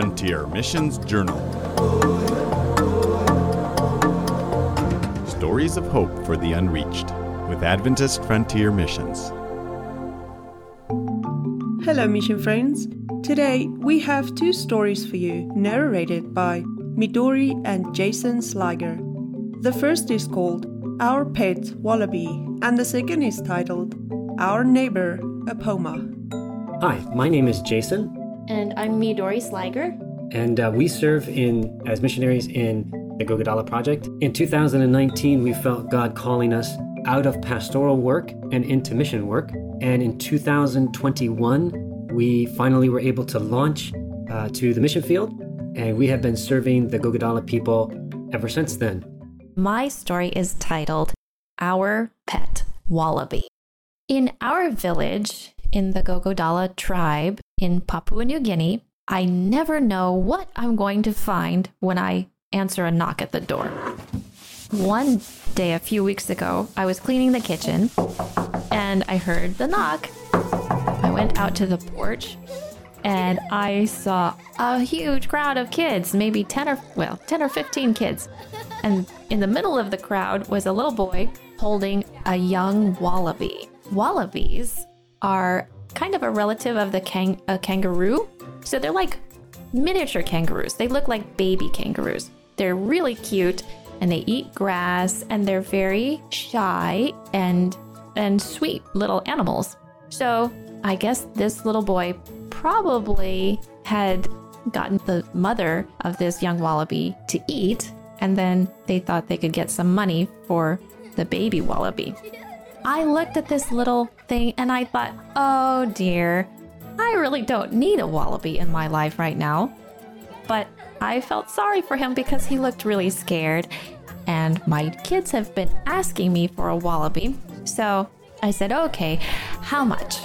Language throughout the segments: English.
Frontier Missions Journal. Stories of Hope for the Unreached with Adventist Frontier Missions. Hello, mission friends. Today we have two stories for you, narrated by Midori and Jason Sliger. The first is called Our Pet Wallaby, and the second is titled Our Neighbor, Apoma. Hi, my name is Jason, And I'm Midori Sliger. and uh, we serve in as missionaries in the Gogodala Project. In 2019, we felt God calling us out of pastoral work and into mission work. And in 2021, we finally were able to launch uh, to the mission field, and we have been serving the Gogodala people ever since then. My story is titled Our Pet Wallaby. In our village in the Gogodala tribe in Papua New Guinea, I never know what I'm going to find when I answer a knock at the door. One day, a few weeks ago, I was cleaning the kitchen and I heard the knock. I went out to the porch and I saw a huge crowd of kids, maybe 10 or, well, 10 or 15 kids. And in the middle of the crowd was a little boy holding a young wallaby. Wallabies are kind of a relative of the kang- a kangaroo. So they're like miniature kangaroos. They look like baby kangaroos. They're really cute and they eat grass and they're very shy and and sweet little animals. So, I guess this little boy probably had gotten the mother of this young wallaby to eat and then they thought they could get some money for the baby wallaby. I looked at this little and I thought, "Oh dear. I really don't need a wallaby in my life right now." but I felt sorry for him because he looked really scared. And my kids have been asking me for a wallaby. So I said, okay, how much?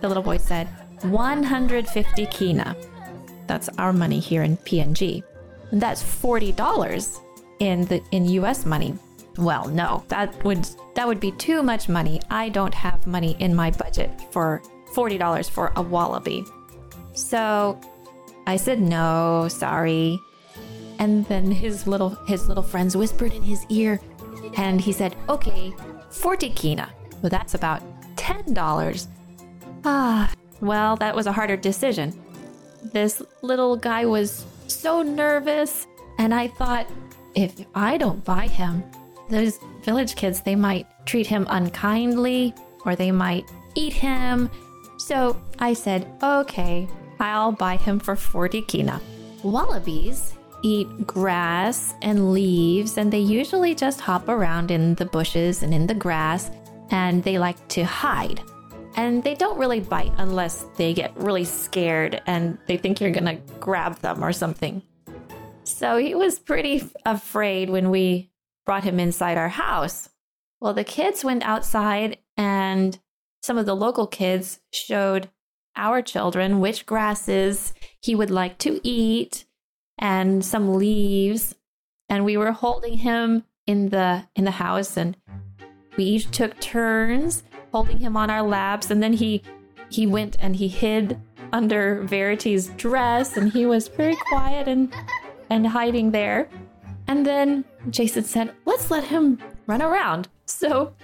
The little boy said, 150 kina. That's our money here in PNG. And that's $40 in the in US money. Well, no, that would that would be too much money. I don't have money in my budget for $40 for a wallaby. So I said no, sorry. And then his little his little friends whispered in his ear and he said, "Okay, 40 kina." Well, that's about $10. Ah, well, that was a harder decision. This little guy was so nervous, and I thought if I don't buy him, those village kids they might treat him unkindly or they might eat him. So I said, "Okay, I'll buy him for 40 kina. Wallabies eat grass and leaves, and they usually just hop around in the bushes and in the grass, and they like to hide. And they don't really bite unless they get really scared and they think you're gonna grab them or something. So he was pretty afraid when we brought him inside our house. Well, the kids went outside, and some of the local kids showed our children which grasses he would like to eat and some leaves. And we were holding him in the in the house and we each took turns holding him on our laps. And then he he went and he hid under Verity's dress and he was very quiet and and hiding there and then Jason said let's let him run around so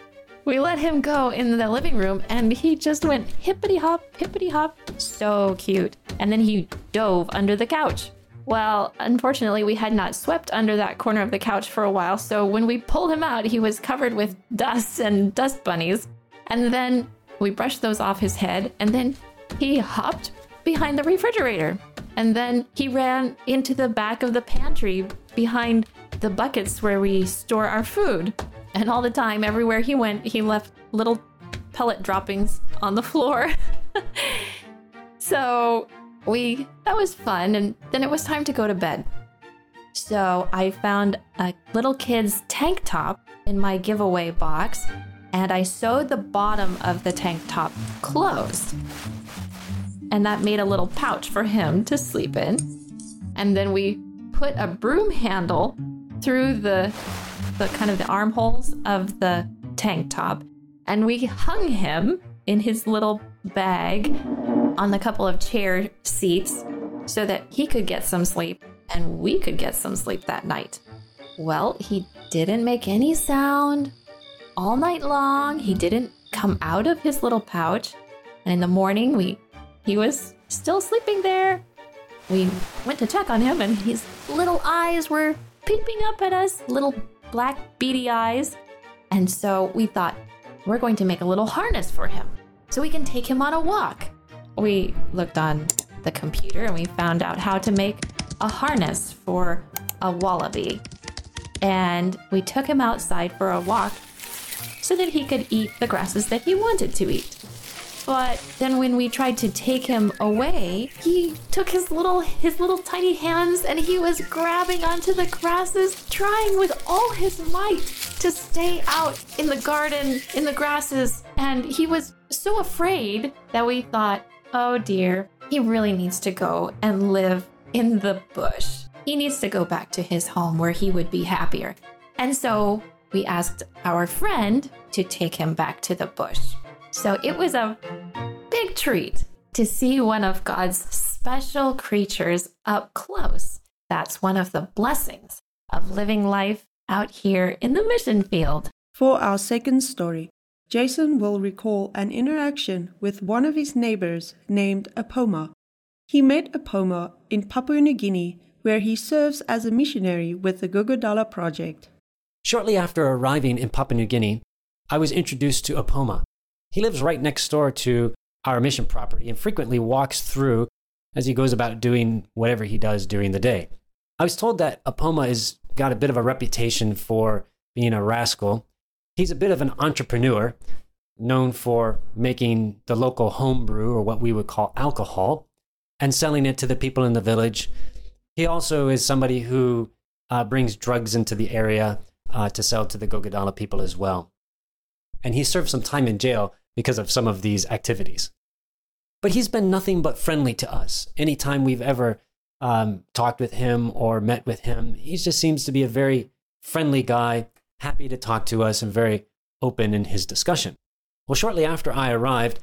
we let him go in the living room and he just went hippity hop, hippity hop. So cute. And then he dove under the couch. Well, unfortunately, we had not swept under that corner of the couch for a while, so when we pulled him out, he was covered with dust and dust bunnies. And then we brushed those off his head, and then he hopped behind the refrigerator. And then he ran into the back of the pantry behind the buckets where we store our food. And all the time, everywhere he went, he left little pellet droppings on the floor. so we, that was fun. And then it was time to go to bed. So I found a little kid's tank top in my giveaway box and I sewed the bottom of the tank top closed. And that made a little pouch for him to sleep in. And then we put a broom handle through the the kind of the armholes of the tank top and we hung him in his little bag on the couple of chair seats so that he could get some sleep and we could get some sleep that night. Well, he didn't make any sound all night long. He didn't come out of his little pouch. And in the morning, we he was still sleeping there. We went to check on him and his little eyes were peeping up at us, little black beady eyes. And so we thought, we're going to make a little harness for him so we can take him on a walk. We looked on the computer and we found out how to make a harness for a wallaby. And we took him outside for a walk so that he could eat the grasses that he wanted to eat. But then when we tried to take him away, he took his little his little tiny hands and he was grabbing onto the grasses, trying with all his might to stay out in the garden, in the grasses. And he was so afraid that we thought, oh dear, he really needs to go and live in the bush. He needs to go back to his home where he would be happier. And so we asked our friend to take him back to the bush. So it was a big treat to see one of God's special creatures up close. That's one of the blessings of living life out here in the mission field. For our second story, Jason will recall an interaction with one of his neighbors named Apoma. He met Apoma in Papua New Guinea, where he serves as a missionary with the Gogodala Project. Shortly after arriving in Papua New Guinea, I was introduced to Apoma. He lives right next door to our mission property and frequently walks through as he goes about doing whatever he does during the day. I was told that Apoma has got a bit of a reputation for being a rascal He's a bit of an entrepreneur, known for making the local homebrew, or what we would call alcohol, and selling it to the people in the village. He also is somebody who uh, brings drugs into the area uh, to sell to the Gogodala people as well. And he served some time in jail because of some of these activities. But he's been nothing but friendly to us. Anytime we've ever um, talked with him or met with him, he just seems to be a very friendly guy happy to talk to us and very open in his discussion. Well, shortly after I arrived,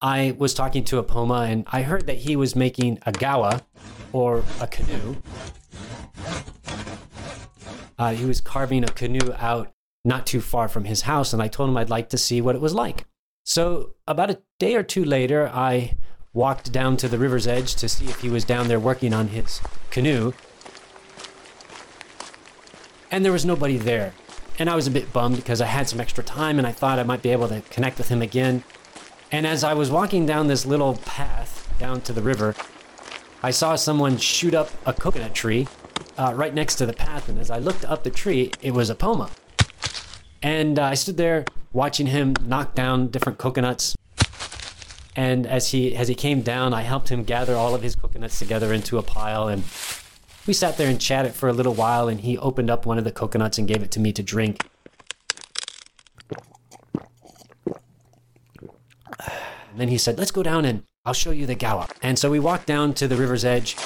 I was talking to Apoma and I heard that he was making a gawa or a canoe. Uh, he was carving a canoe out not too far from his house, and I told him I'd like to see what it was like. So, about a day or two later, I walked down to the river's edge to see if he was down there working on his canoe. And there was nobody there. And I was a bit bummed because I had some extra time and I thought I might be able to connect with him again. And as I was walking down this little path down to the river, I saw someone shoot up a coconut tree uh, right next to the path. And as I looked up the tree, it was Apoma. And uh, I stood there watching him knock down different coconuts. And as he as he came down, I helped him gather all of his coconuts together into a pile and we sat there and chatted for a little while, and he opened up one of the coconuts and gave it to me to drink. And then he said, Let's go down and I'll show you the gawa. And so we walked down to the river's edge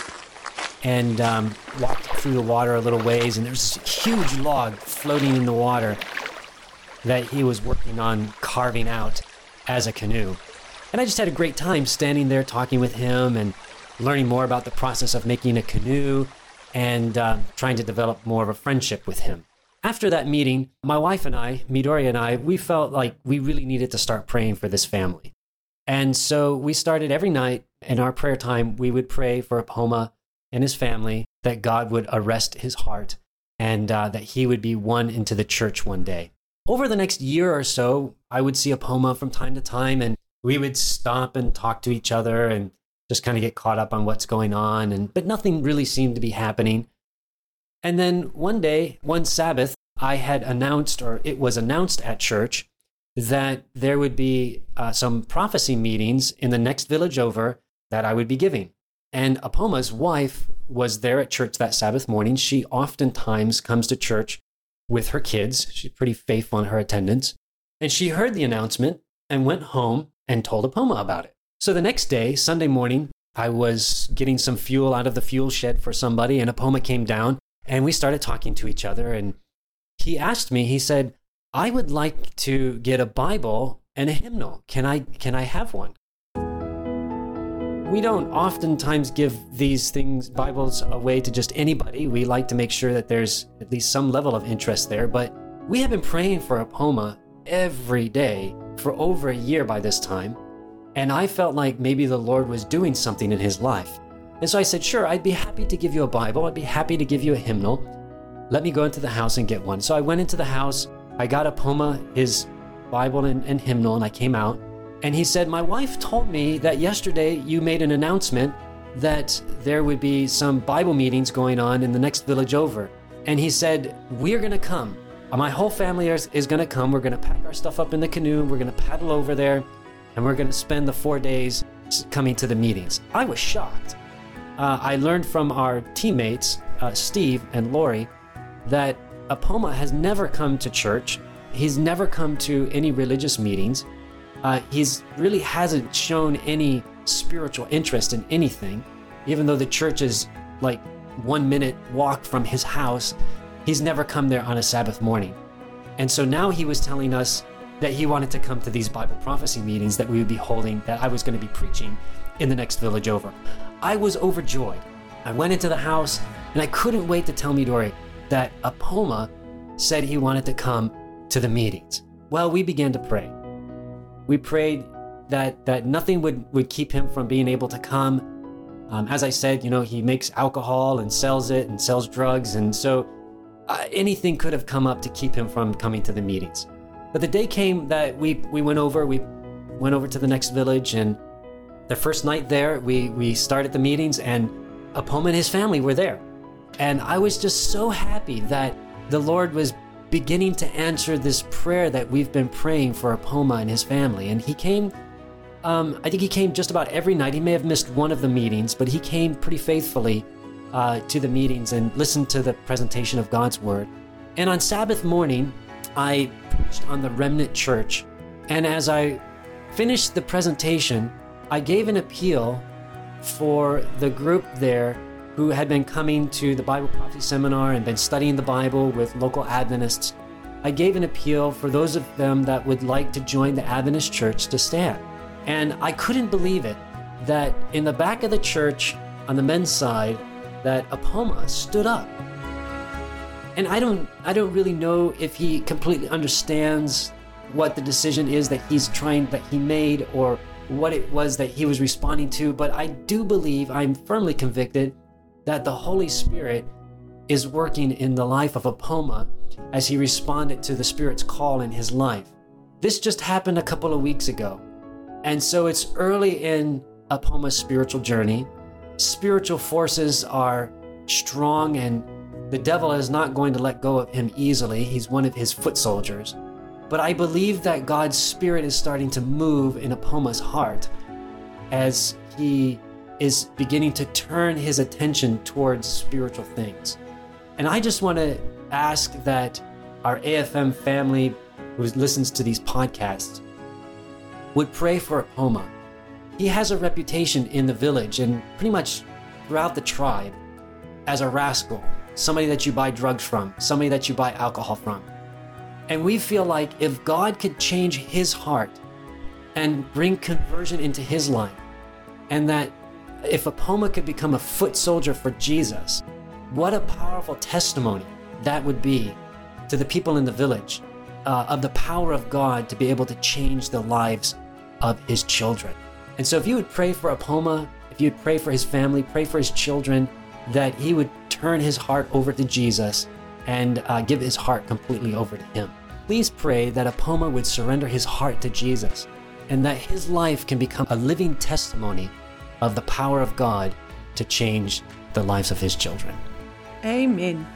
and um, walked through the water a little ways, and there's this huge log floating in the water that he was working on carving out as a canoe. And I just had a great time standing there talking with him and learning more about the process of making a canoe and uh, trying to develop more of a friendship with him. After that meeting, my wife and I, Midori and I, we felt like we really needed to start praying for this family. And so we started every night in our prayer time, we would pray for Apoma and his family that God would arrest his heart and uh, that he would be won into the church one day. Over the next year or so, I would see Apoma from time to time and we would stop and talk to each other and just kind of get caught up on what's going on and but nothing really seemed to be happening. And then one day one sabbath i had announced or it was announced at church that there would be uh, some prophecy meetings in the next village over that i would be giving. And apoma's wife was there at church that sabbath morning. She oftentimes comes to church with her kids she's pretty faithful in her attendance and she heard the announcement and went home and told apoma about it so the next day, Sunday morning, I was getting some fuel out of the fuel shed for somebody, and Apoma came down and we started talking to each other. And he asked me, he said, I would like to get a Bible and a hymnal. Can I, can I have one? We don't oftentimes give these things, Bibles, away to just anybody. We like to make sure that there's at least some level of interest there. But we have been praying for Apoma every day for over a year by this time. And I felt like maybe the Lord was doing something in his life. And so I said, Sure, I'd be happy to give you a Bible. I'd be happy to give you a hymnal. Let me go into the house and get one. So I went into the house. I got Apoma his Bible and, and hymnal, and I came out. And he said, My wife told me that yesterday you made an announcement that there would be some Bible meetings going on in the next village over. And he said, We're going to come. My whole family is, is going to come. We're going to pack our stuff up in the canoe. We're going to paddle over there. And we're going to spend the four days coming to the meetings. I was shocked. Uh, I learned from our teammates, uh, Steve and Lori, that Apoma has never come to church. He's never come to any religious meetings. Uh, he's really hasn't shown any spiritual interest in anything, even though the church is like one minute walk from his house. He's never come there on a Sabbath morning. And so now he was telling us that he wanted to come to these Bible prophecy meetings that we would be holding, that I was going to be preaching in the next village over. I was overjoyed. I went into the house and I couldn't wait to tell Midori that Apoma said he wanted to come to the meetings. Well, we began to pray. We prayed that that nothing would would keep him from being able to come. Um, as I said, you know, he makes alcohol and sells it and sells drugs, and so uh, anything could have come up to keep him from coming to the meetings. But the day came that we we went over. We went over to the next village, and the first night there, we we started the meetings, and Apoma and his family were there, and I was just so happy that the Lord was beginning to answer this prayer that we've been praying for Apoma and his family. And he came, um, I think he came just about every night. He may have missed one of the meetings, but he came pretty faithfully uh, to the meetings and listened to the presentation of God's word. And on Sabbath morning, I preached on the Remnant Church. And as I finished the presentation, I gave an appeal for the group there who had been coming to the Bible Prophecy Seminar and been studying the Bible with local Adventists, I gave an appeal for those of them that would like to join the Adventist church to stand. And I couldn't believe it that in the back of the church on the men's side, that Apoma stood up. And I don't I don't really know if he completely understands what the decision is that he's trying that he made or what it was that he was responding to, but I do believe, I'm firmly convicted that the Holy Spirit is working in the life of Apoma as he responded to the Spirit's call in his life. This just happened a couple of weeks ago. And so it's early in Apoma's spiritual journey. Spiritual forces are strong, and the devil is not going to let go of him easily. He's one of his foot soldiers. But I believe that God's Spirit is starting to move in Apoma's heart as he is beginning to turn his attention towards spiritual things. And I just want to ask that our AFM family who listens to these podcasts would pray for Apoma. He has a reputation in the village and pretty much throughout the tribe as a rascal, somebody that you buy drugs from, somebody that you buy alcohol from. And we feel like if God could change his heart and bring conversion into his life, and that if Apoma could become a foot soldier for Jesus, what a powerful testimony that would be to the people in the village uh, of the power of God to be able to change the lives of his children. And so, if you would pray for Apoma, if you'd pray for his family, pray for his children, that he would turn his heart over to Jesus and uh, give his heart completely over to him. Please pray that Apoma would surrender his heart to Jesus and that his life can become a living testimony of the power of God to change the lives of his children. Amen.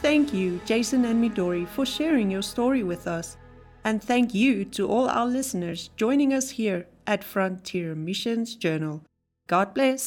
Thank you, Jason and Midori, for sharing your story with us. And thank you to all our listeners joining us here at Frontier Missions Journal. God bless.